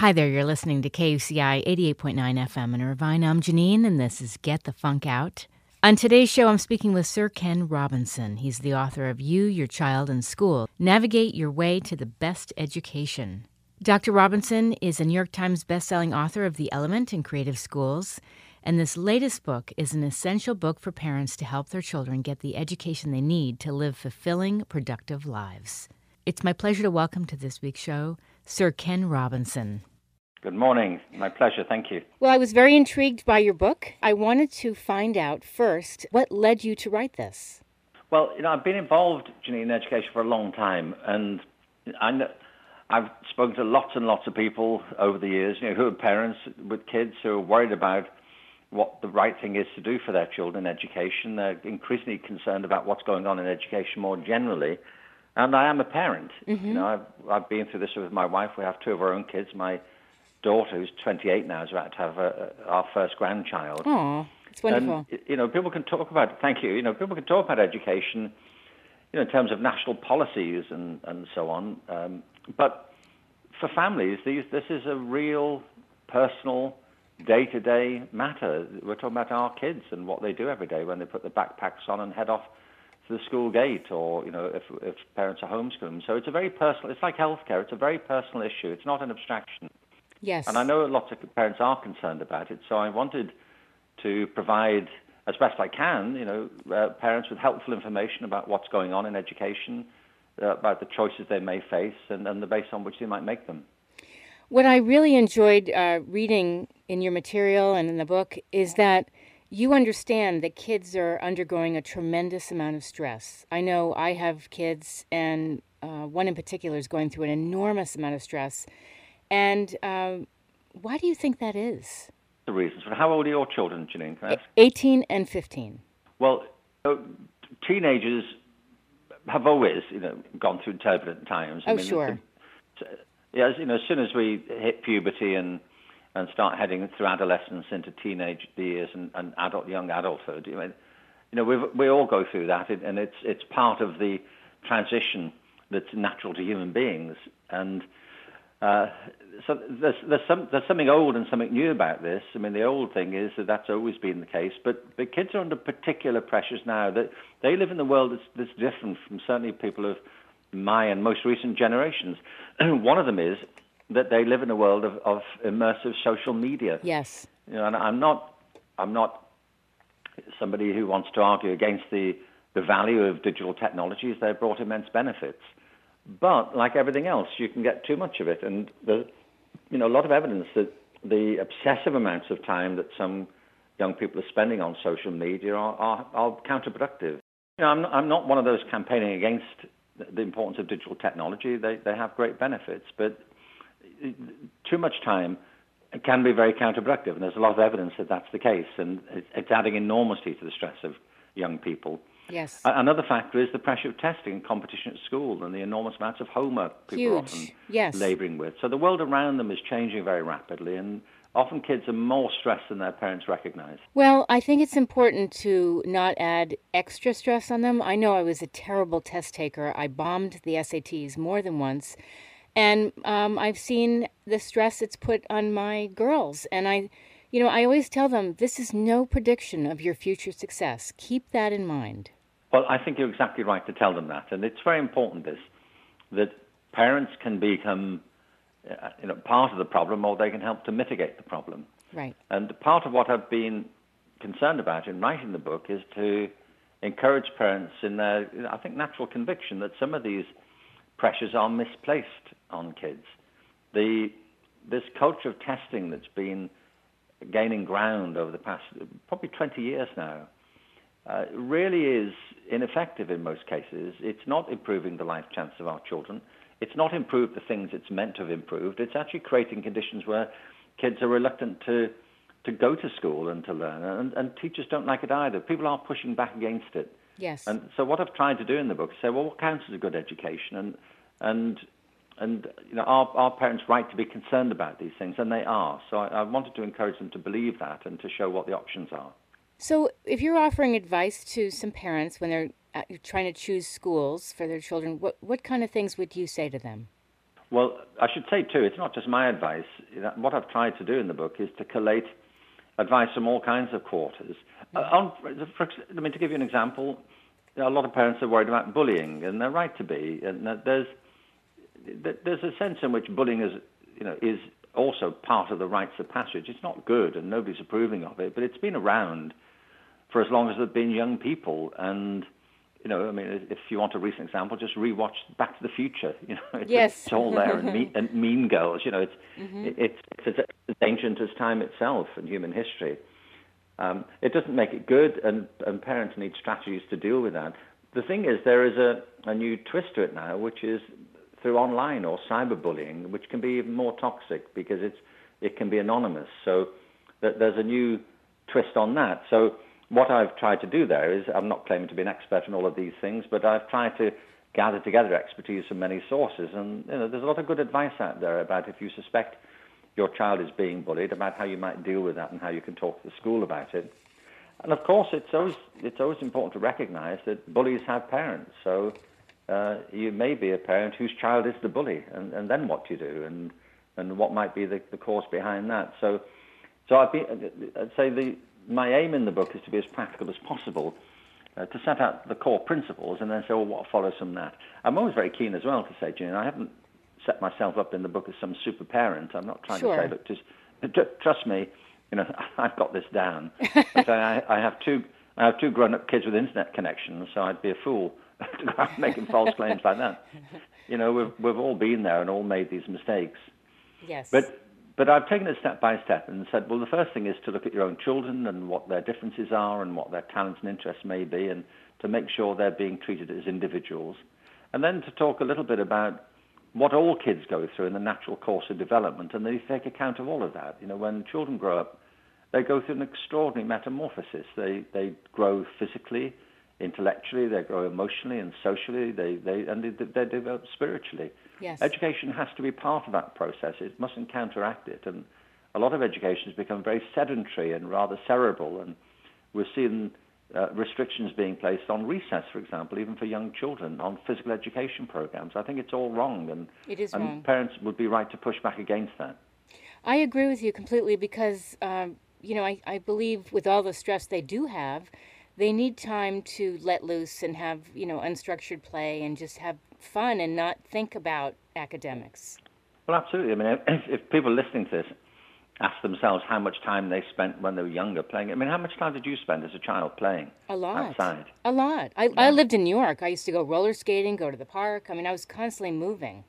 Hi there, you're listening to KUCI 88.9 FM in Irvine. I'm Janine, and this is Get the Funk Out. On today's show, I'm speaking with Sir Ken Robinson. He's the author of You, Your Child, and School Navigate Your Way to the Best Education. Dr. Robinson is a New York Times bestselling author of The Element in Creative Schools, and this latest book is an essential book for parents to help their children get the education they need to live fulfilling, productive lives. It's my pleasure to welcome to this week's show Sir Ken Robinson. Good morning. My pleasure. Thank you. Well, I was very intrigued by your book. I wanted to find out first what led you to write this. Well, you know, I've been involved, Janine, in education for a long time, and I know, I've spoken to lots and lots of people over the years, you know, who are parents with kids who are worried about what the right thing is to do for their children in education. They're increasingly concerned about what's going on in education more generally. And I am a parent. Mm-hmm. You know, I've, I've been through this with my wife. We have two of our own kids. My daughter, who's 28 now, is about to have a, our first grandchild. Oh, it's wonderful. And, you know, people can talk about, thank you, you know, people can talk about education, you know, in terms of national policies and, and so on. Um, but for families, these, this is a real personal, day-to-day matter. We're talking about our kids and what they do every day when they put the backpacks on and head off to the school gate or, you know, if, if parents are homeschooling. So it's a very personal, it's like healthcare. It's a very personal issue. It's not an abstraction. Yes. And I know lots of parents are concerned about it, so I wanted to provide, as best I can, you know, uh, parents with helpful information about what's going on in education, uh, about the choices they may face, and, and the base on which they might make them. What I really enjoyed uh, reading in your material and in the book is that you understand that kids are undergoing a tremendous amount of stress. I know I have kids, and uh, one in particular is going through an enormous amount of stress and um, why do you think that is? The reasons. How old are your children, Janine? 18 and 15. Well, teenagers have always, you know, gone through turbulent times. I oh, mean, sure. Yeah, you know, as soon as we hit puberty and and start heading through adolescence into teenage years and, and adult, young adulthood, you know, you know we we all go through that, and it's it's part of the transition that's natural to human beings. And uh, so there's, there's, some, there's something old and something new about this. I mean, the old thing is that that's always been the case, but, but kids are under particular pressures now. That they live in a world that's, that's different from certainly people of my and most recent generations. One of them is that they live in a world of, of immersive social media. Yes. You know, and I'm not, I'm not somebody who wants to argue against the, the value of digital technologies. They've brought immense benefits. But like everything else, you can get too much of it, and there's you know a lot of evidence that the obsessive amounts of time that some young people are spending on social media are, are, are counterproductive. You know, I'm not, I'm not one of those campaigning against the importance of digital technology. They they have great benefits, but too much time can be very counterproductive, and there's a lot of evidence that that's the case, and it's adding enormously to the stress of young people. Yes. Another factor is the pressure of testing and competition at school and the enormous amounts of homework people Huge. are often yes. laboring with. So the world around them is changing very rapidly and often kids are more stressed than their parents recognize. Well, I think it's important to not add extra stress on them. I know I was a terrible test taker. I bombed the SATs more than once. And um, I've seen the stress it's put on my girls. And I, you know, I always tell them this is no prediction of your future success. Keep that in mind. Well, I think you're exactly right to tell them that, and it's very important this that parents can become uh, you know part of the problem, or they can help to mitigate the problem. Right. And part of what I've been concerned about in writing the book is to encourage parents in their, I think, natural conviction that some of these pressures are misplaced on kids. The this culture of testing that's been gaining ground over the past probably 20 years now uh, really is ineffective in most cases. It's not improving the life chance of our children. It's not improved the things it's meant to have improved. It's actually creating conditions where kids are reluctant to to go to school and to learn, and, and teachers don't like it either. People are pushing back against it. Yes. And so what I've tried to do in the book is say, well, what counts as a good education, and and and you know, our, our parents' right to be concerned about these things, and they are. So I, I wanted to encourage them to believe that and to show what the options are. So, if you're offering advice to some parents when they're uh, trying to choose schools for their children, what what kind of things would you say to them? Well, I should say too, it's not just my advice. What I've tried to do in the book is to collate advice from all kinds of quarters. Uh, on, for, I mean, to give you an example, a lot of parents are worried about bullying, and they're right to be. And there's there's a sense in which bullying is, you know, is also part of the rites of passage. It's not good, and nobody's approving of it, but it's been around for as long as there've been young people. And you know, I mean, if you want a recent example, just rewatch Back to the Future. You know, it's, yes. it's all there, and, mean, and Mean Girls. You know, it's mm-hmm. it's, it's as ancient as time itself in human history. Um, it doesn't make it good, and, and parents need strategies to deal with that. The thing is, there is a, a new twist to it now, which is through online or cyberbullying, which can be even more toxic because it's it can be anonymous. So th- there's a new twist on that. So what I've tried to do there is I'm not claiming to be an expert in all of these things, but I've tried to gather together expertise from many sources, and you know, there's a lot of good advice out there about if you suspect your child is being bullied, about how you might deal with that and how you can talk to the school about it. And of course, it's always it's always important to recognise that bullies have parents. So uh, you may be a parent whose child is the bully, and, and then what do you do, and and what might be the, the cause behind that. So, so I'd, be, I'd say the my aim in the book is to be as practical as possible. Uh, to set out the core principles and then say, well, what follows from that? I'm always very keen as well to say, June, I haven't set myself up in the book as some super parent. I'm not trying sure. to say, look, just trust me, you know, I've got this down. I, I have two, I have two grown-up kids with internet connections, so I'd be a fool to go out making false claims like that. You know, we've we've all been there and all made these mistakes. Yes. But but I've taken it step by step and said, well, the first thing is to look at your own children and what their differences are and what their talents and interests may be, and to make sure they're being treated as individuals, and then to talk a little bit about what all kids go through in the natural course of development, and they take account of all of that. You know, when children grow up, they go through an extraordinary metamorphosis. They they grow physically, intellectually, they grow emotionally and socially, they, they and they, they develop spiritually. Yes. Education has to be part of that process. It mustn't counteract it. And a lot of education has become very sedentary and rather cerebral, and we're seeing uh, restrictions being placed on recess, for example, even for young children, on physical education programs. I think it's all wrong, and, it is and wrong. parents would be right to push back against that. I agree with you completely because, um, you know, I, I believe with all the stress they do have, they need time to let loose and have, you know, unstructured play and just have fun and not think about academics. Well, absolutely. I mean, if, if people listening to this ask themselves how much time they spent when they were younger playing. I mean, how much time did you spend as a child playing? A lot. Outside? A lot. I, yeah. I lived in New York. I used to go roller skating, go to the park. I mean, I was constantly moving.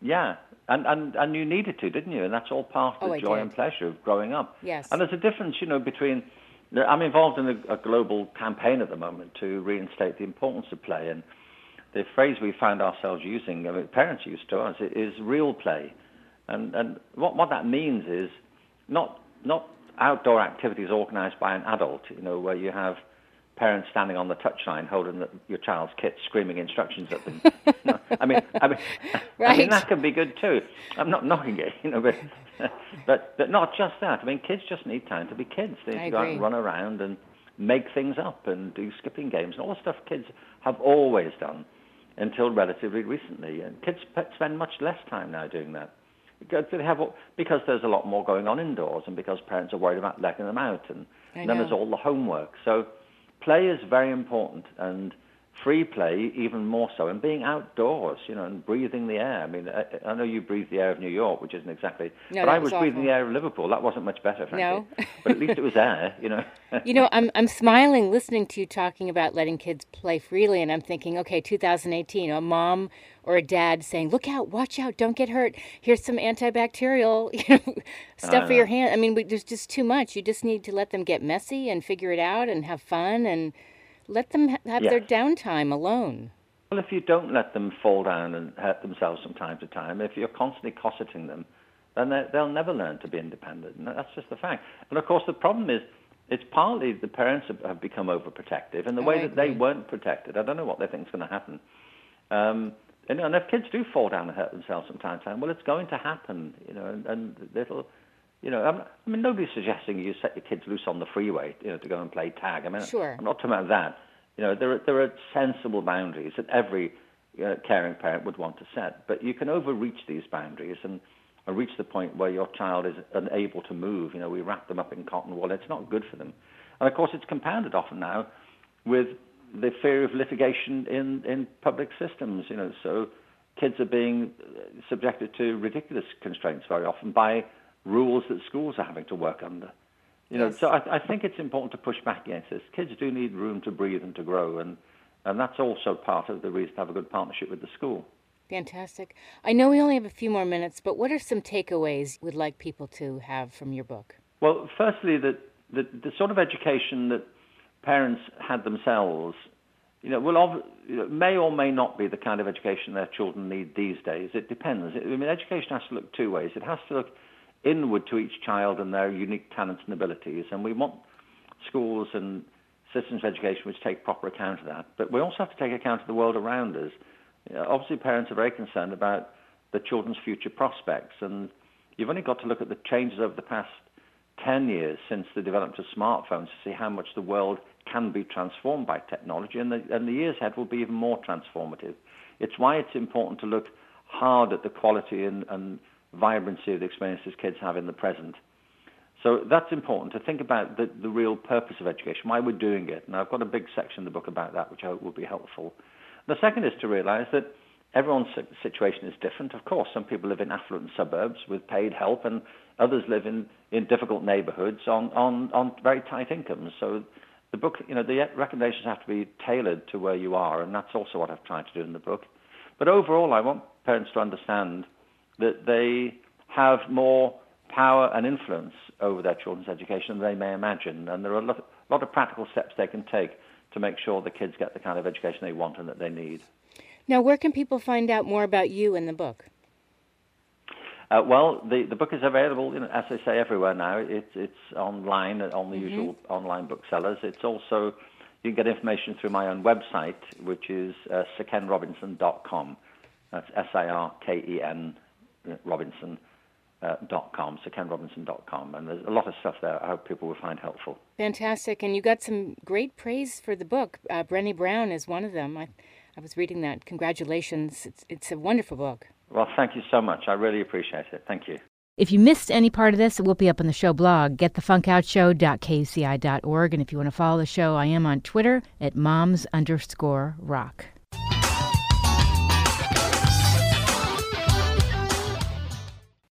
Yeah, and, and, and you needed to, didn't you? And that's all part of oh, the joy did. and pleasure of growing up. Yes. And there's a difference, you know, between. I'm involved in a, a global campaign at the moment to reinstate the importance of play. And the phrase we find ourselves using, I mean, parents used to us, is real play. And, and what, what that means is not not outdoor activities organised by an adult, you know, where you have parents standing on the touchline holding the, your child's kit, screaming instructions at them. I mean, I mean, right. I mean that can be good too. I'm not knocking it, you know, but but but not just that. I mean, kids just need time to be kids. They need to go out and run around and make things up and do skipping games and all the stuff kids have always done until relatively recently. And kids spend much less time now doing that they have because there's a lot more going on indoors, and because parents are worried about letting them out, and then there's all the homework. So play is very important, and free play even more so, and being outdoors, you know, and breathing the air. I mean, I, I know you breathe the air of New York, which isn't exactly, No, but I was was breathing the air of Liverpool. That wasn't much better, frankly. No. but at least it was air, you know. You know, I'm I'm smiling listening to you talking about letting kids play freely, and I'm thinking, okay, 2018, a mom or a dad saying, "Look out, watch out, don't get hurt. Here's some antibacterial, you know, stuff for your hand." I mean, we, there's just too much. You just need to let them get messy and figure it out and have fun and let them ha- have their downtime alone. Well, if you don't let them fall down and hurt themselves from time to time, if you're constantly cosseting them, then they- they'll never learn to be independent. And that's just the fact. And of course, the problem is it's partly the parents have, have become overprotective, and the Oh, way I that they weren't protected, I don't know what they think is going to happen. Um, and, and if kids do fall down and hurt themselves from time to time, well, it's going to happen, you know, and, and it'll, you know, I'm, I mean, nobody's suggesting you set your kids loose on the freeway, you know, to go and play tag. I mean, Sure. I'm not talking about that. You know, there are, there are sensible boundaries, that every uh, caring parent would want to set. But you can overreach these boundaries and, and reach the point where your child is unable to move. You know, we wrap them up in cotton wool. It's not good for them. And of course, it's compounded often now with the fear of litigation in, in public systems. You know, so kids are being subjected to ridiculous constraints very often by rules that schools are having to work under. You know, yes. so I, I think it's important to push back against this. Kids do need room to breathe and to grow, and and that's also part of the reason to have a good partnership with the school. Fantastic. I know we only have a few more minutes, but what are some takeaways you'd like people to have from your book? Well, firstly, that the, the sort of education that parents had themselves, you know, will you know, may or may not be the kind of education their children need these days. It depends. I mean, education has to look two ways. It has to look inward to each child and their unique talents and abilities, and we want schools and systems of education which take proper account of that. But we also have to take account of the world around us. You know, obviously, parents are very concerned about the children's future prospects, and you've only got to look at the changes over the past 10 years since the development of smartphones to see how much the world can be transformed by technology, and the, and the years ahead will be even more transformative. It's why it's important to look hard at the quality and, and vibrancy of the experiences kids have in the present. So that's important to think about the, the real purpose of education, why we're doing it. And I've got a big section in the book about that, which I hope will be helpful. The second is to realize that everyone's situation is different. Of course, some people live in affluent suburbs with paid help, and others live in, in difficult neighborhoods on, on, on very tight incomes. So the book, you know, the recommendations have to be tailored to where you are, and that's also what I've tried to do in the book. But overall, I want parents to understand that they have more power and influence over their children's education than they may imagine. And there are a lot, a lot of practical steps they can take to make sure the kids get the kind of education they want and that they need. Now, where can people find out more about you and the book? Uh, well, the, the book is available, you know, as I say, everywhere now. It's it's online on the mm-hmm. usual online booksellers. It's also you can get information through my own website, which is uh, sirkenrobinson.com. That's S-I-R-K-E-N Robinson uh, dot com, sirkenrobinson.com, and there's a lot of stuff there I hope people will find helpful. Fantastic, and you got some great praise for the book. Uh, Brené Brown is one of them. I, I was reading that. Congratulations. It's, it's a wonderful book. Well, thank you so much. I really appreciate it. Thank you. If you missed any part of this, it will be up on the show blog, getthefunkoutshow.kuci.org. And if you want to follow the show, I am on Twitter at moms underscore rock.